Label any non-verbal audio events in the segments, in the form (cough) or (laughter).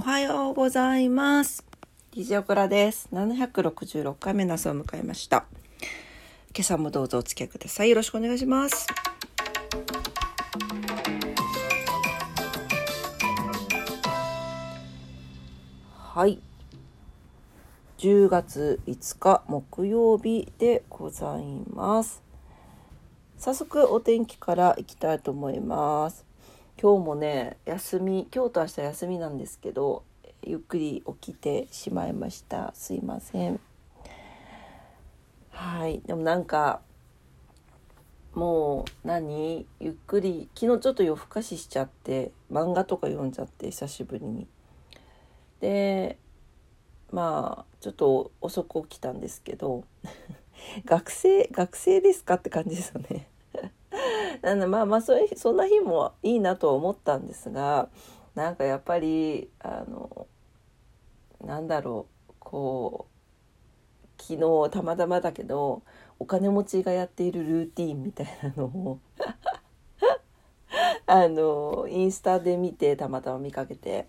おはようございます。DJ オクラです。766回目の朝を迎えました。今朝もどうぞお付き合いください。よろしくお願いします。はい。10月5日木曜日でございます。早速お天気からいきたいと思います。今日もね休み今日と明日休みなんですけどゆっくり起きてしまいました。すいません。はい。でもなんかもう何？ゆっくり昨日ちょっと夜更かししちゃって漫画とか読んじゃって久しぶりに。でまあちょっと遅く起きたんですけど (laughs) 学生学生ですかって感じですよね。なんでまあまあそれそんな日もいいなと思ったんですがなんかやっぱりあのなんだろうこう昨日たまたまだけどお金持ちがやっているルーティンみたいなのを (laughs) あのインスタで見てたまたま見かけて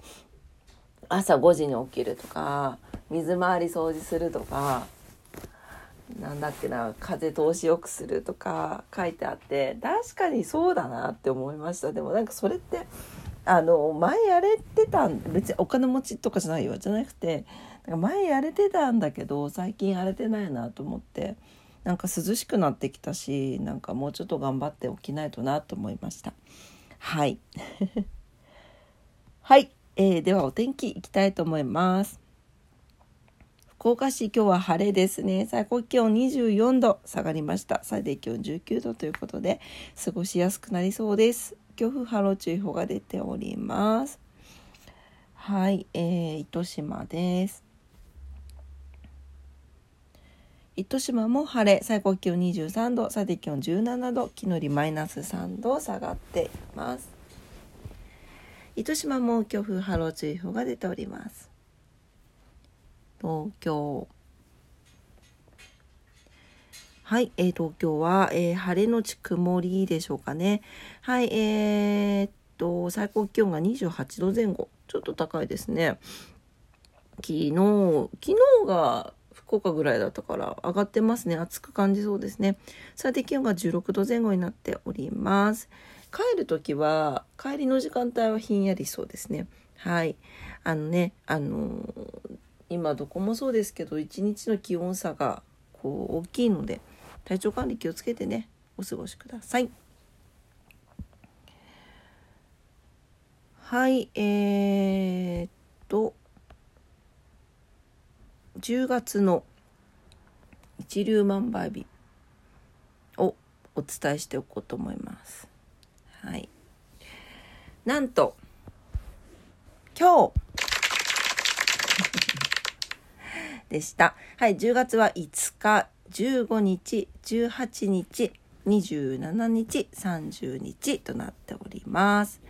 朝5時に起きるとか水回り掃除するとかなんだっけな風通しよくするとか書いてあって確かにそうだなって思いました。でもなんかそれってあの前やれてたん別にお金持ちとかじゃないよじゃなくてなんか前やれてたんだけど最近やれてないなと思ってなんか涼しくなってきたしなんかもうちょっと頑張っておきないとなと思いました。はい。(laughs) はい、えー、ではお天気いきたいと思います。福岡市今日は晴れですね。最高気温24度下がりました。最低気温19度ということで過ごしやすくなりそうです。強風波浪注意報が出ております。はい、えー、糸島です。糸島も晴れ。最高気温23度。最低気温17度。昨日よりマイナス3度下がっています。糸島も強風波浪注意報が出ております。東京。はい、えー、東京は、えー、晴れのち曇りでしょうかね。はいえー、っと最高気温が28度前後。ちょっと高いですね。昨日昨日が福岡ぐらいだったから上がってますね。暑く感じそうですね。最低気温が16度前後になっております。帰る時は帰りの時間帯はひんやりそうですね。はい。あのねあのー今どこもそうですけど一日の気温差がこう大きいので体調管理気をつけてねお過ごしください。はいえー、っと10月の一粒万倍日をお伝えしておこうと思います。はい、なんと今日でした。はい、10月は5日、15日、18日、27日、30日となっております。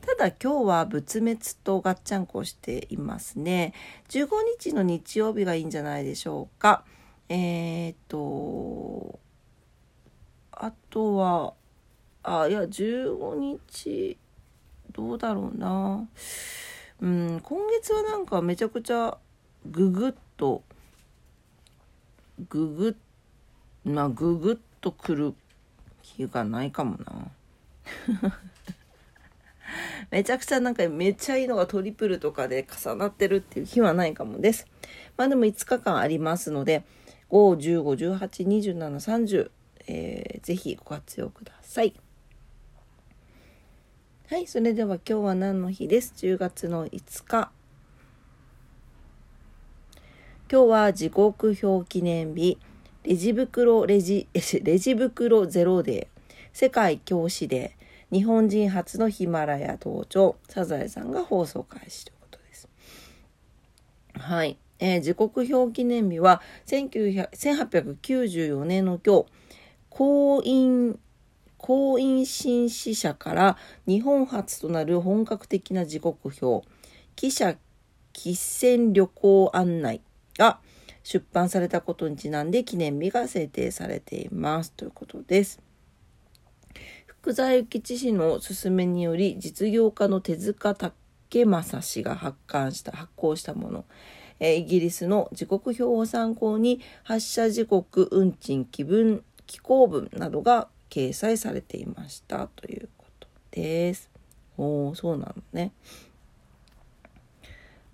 ただ今日は仏滅とガッチャンコしていますね。15日の日曜日がいいんじゃないでしょうか。えー、っと、あとは、あ、いや、15日、どうだろうな。うん、今月はなんかめちゃくちゃググッとググッまあググッとくる日がないかもな。(laughs) めちゃくちゃなんかめっちゃいいのがトリプルとかで重なってるっていう日はないかもです。まあでも5日間ありますので515182730えー、ぜひご活用ください。はいそれでは今日は何の日です？10月の5日今日は時刻表記念日。レジ袋レジ (laughs) レジ袋ゼロデー。世界教師デー。日本人初のヒマラヤ登頂。サザエさんが放送開始ということです。はい、えー、時刻表記念日は1894年の今日。婚姻婚姻紳士社から日本初となる本格的な時刻表。記者喫船旅行案内。が出版されたことにちなんで記念日が制定されていますということです。福沢諭吉氏の勧めにより実業家の手塚ケマサ氏が発刊した発行したもの、え、イギリスの時刻表を参考に発射時刻運賃気分気候文などが掲載されていましたということです。おおそうなのね。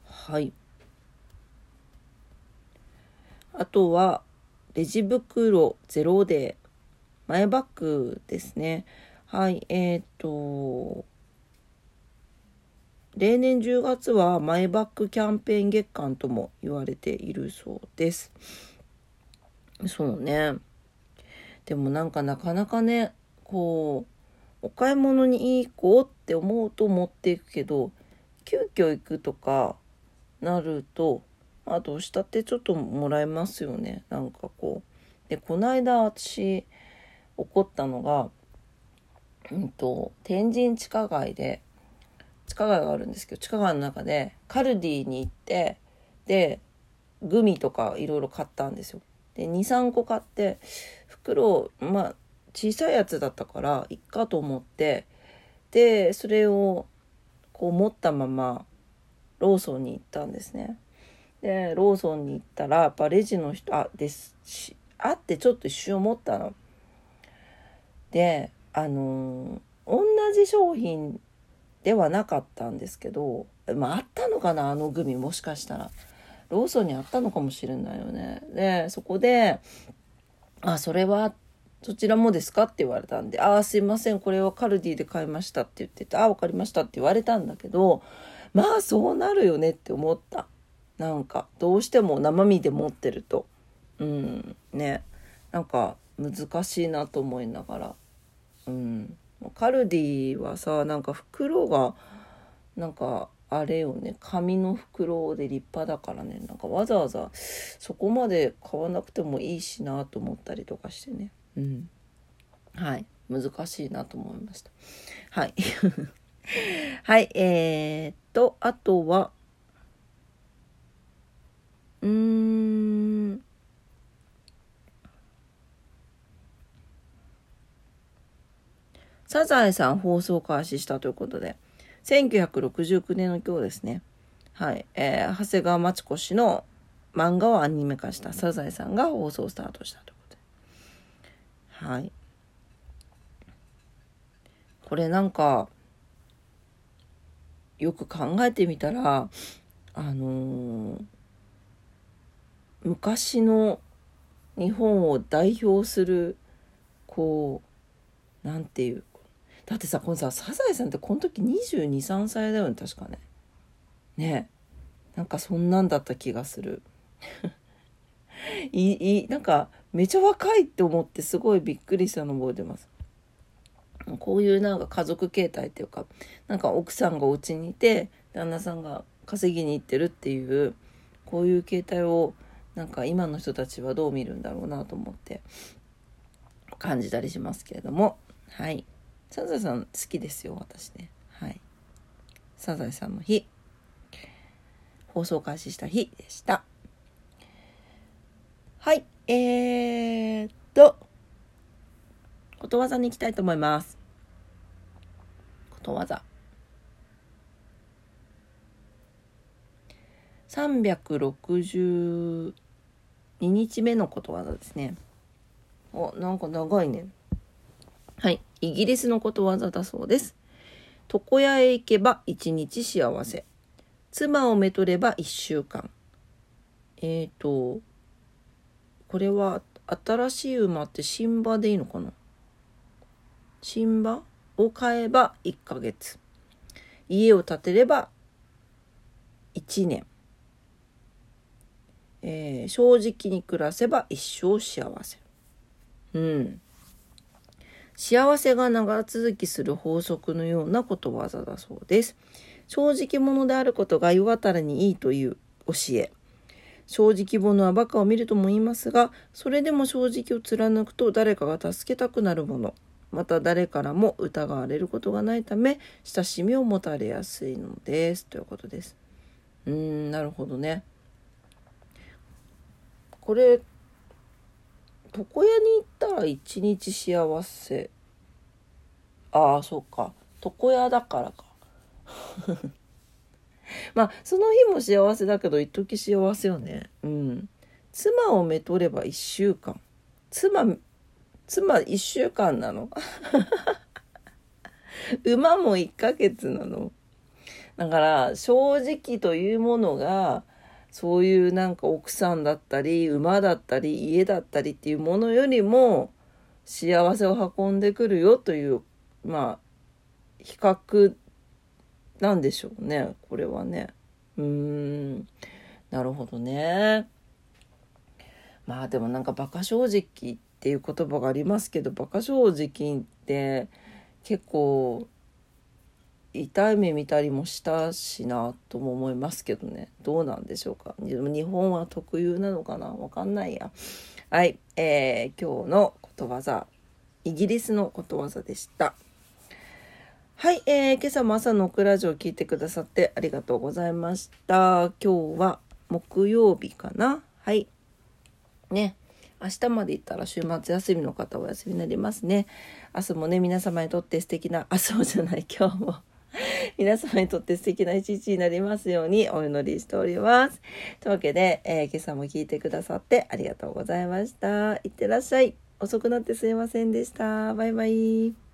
はい。あとはレジ袋ゼロデー前バッグですね。はい、えっ、と例年10月はマイバッグキャンペーン月間とも言われているそうです。そうね。でもなんかなかなかね、こう、お買い物に行こうって思うと持っていくけど、急遽行くとかなると、あどうしたってちょっともらえますよね。なんかこう。で、この間私、怒ったのが、うんと、天神地下街で、地下街があるんですけど地下街の中でカルディに行ってでグミとかいろいろ買ったんですよ。で23個買って袋まあ小さいやつだったからいっかと思ってでそれをこう持ったままローソンに行ったんですね。でローソンに行ったらやっぱレジの人あですしあってちょっと一瞬思ったの。であのー、同じ商品ではなかったんですけど、まあ、あったのかなあのグミもしかしたら。ローソンにあったのかもしれないよね。で、そこで、あ、それは、そちらもですかって言われたんで、ああ、すいません、これはカルディで買いましたって言ってて、ああ、わかりましたって言われたんだけど、まあ、そうなるよねって思った。なんか、どうしても生身で持ってると。うん、ね。なんか、難しいなと思いながら。うん。カルディはさなんか袋がなんかあれよね。紙の袋で立派だからね。なんかわざわざそこまで買わなくてもいいしなと思ったりとかしてね。うん。はい。難しいなと思いました。はい。(laughs) はい。えー、っとあとはうんサザエさん放送開始したということで、1969年の今日ですね。はい。えー、長谷川町子氏の漫画をアニメ化したサザエさんが放送スタートしたということで。はい。これなんか、よく考えてみたら、あのー、昔の日本を代表する、こう、なんていうだってさこのさサザエさんってこの時223歳だよね確かね。ね。なんかそんなんだった気がする。(laughs) いいなんかめちゃ若いって思ってすごいびっくりしたの覚えてます。こういうなんか家族形態っていうかなんか奥さんがお家にいて旦那さんが稼ぎに行ってるっていうこういう形態をなんか今の人たちはどう見るんだろうなと思って感じたりしますけれどもはいサザエさん好きですよ、私ね。はい。サザエさんの日。放送開始した日でした。はい。えー、っと、ことわざに行きたいと思います。ことわざ。2日目のことわざですね。お、なんか長いね。はい。イギリスのことわざだそうです。床屋へ行けば一日幸せ。妻をめとれば一週間。えっ、ー、と、これは新しい馬って新馬でいいのかな？新馬を買えば1ヶ月。家を建てれば1年。えー、正直に暮らせば一生幸せ。うん。幸せが長続きする法則のようなことわざだそうです。正直者であることが世渡りにいいという教え。正直者は馬鹿を見るとも言いますが、それでも正直を貫くと誰かが助けたくなるもの。また誰からも疑われることがないため、親しみを持たれやすいのです。ということです。うーん、なるほどね。これ、床屋に行ったら一日幸せ。ああ、そうか。床屋だからか。(laughs) まあその日も幸せだけど一時幸せよねうん妻をめとれば1週間妻妻1週間なの？(laughs) 馬も1ヶ月なのだから正直というものがそういうなんか奥さんだったり馬だったり家だったりっていうものよりも幸せを運んでくるよというまあ比較なんでしょうねこれはね。うーん。なるほどね。まあでもなんか馬鹿正直っていう言葉がありますけど馬鹿正直って結構痛い目見たりもしたしなとも思いますけどね。どうなんでしょうか。日本は特有なのかな。わかんないや。はい、えー、今日のことわざ。イギリスのことわざでした。はい、えー、今朝も朝のオクラジオを聞いてくださってありがとうございました。今日は木曜日かな。はい。ね。明日まで行ったら週末休みの方お休みになりますね。明日もね皆様にとって素敵な明日もじゃない。今日も (laughs) 皆様にとって素敵な一日になりますようにお祈りしております。というわけで、えー、今朝も聞いてくださってありがとうございました。いってらっしゃい。遅くなってすいませんでした。バイバイ。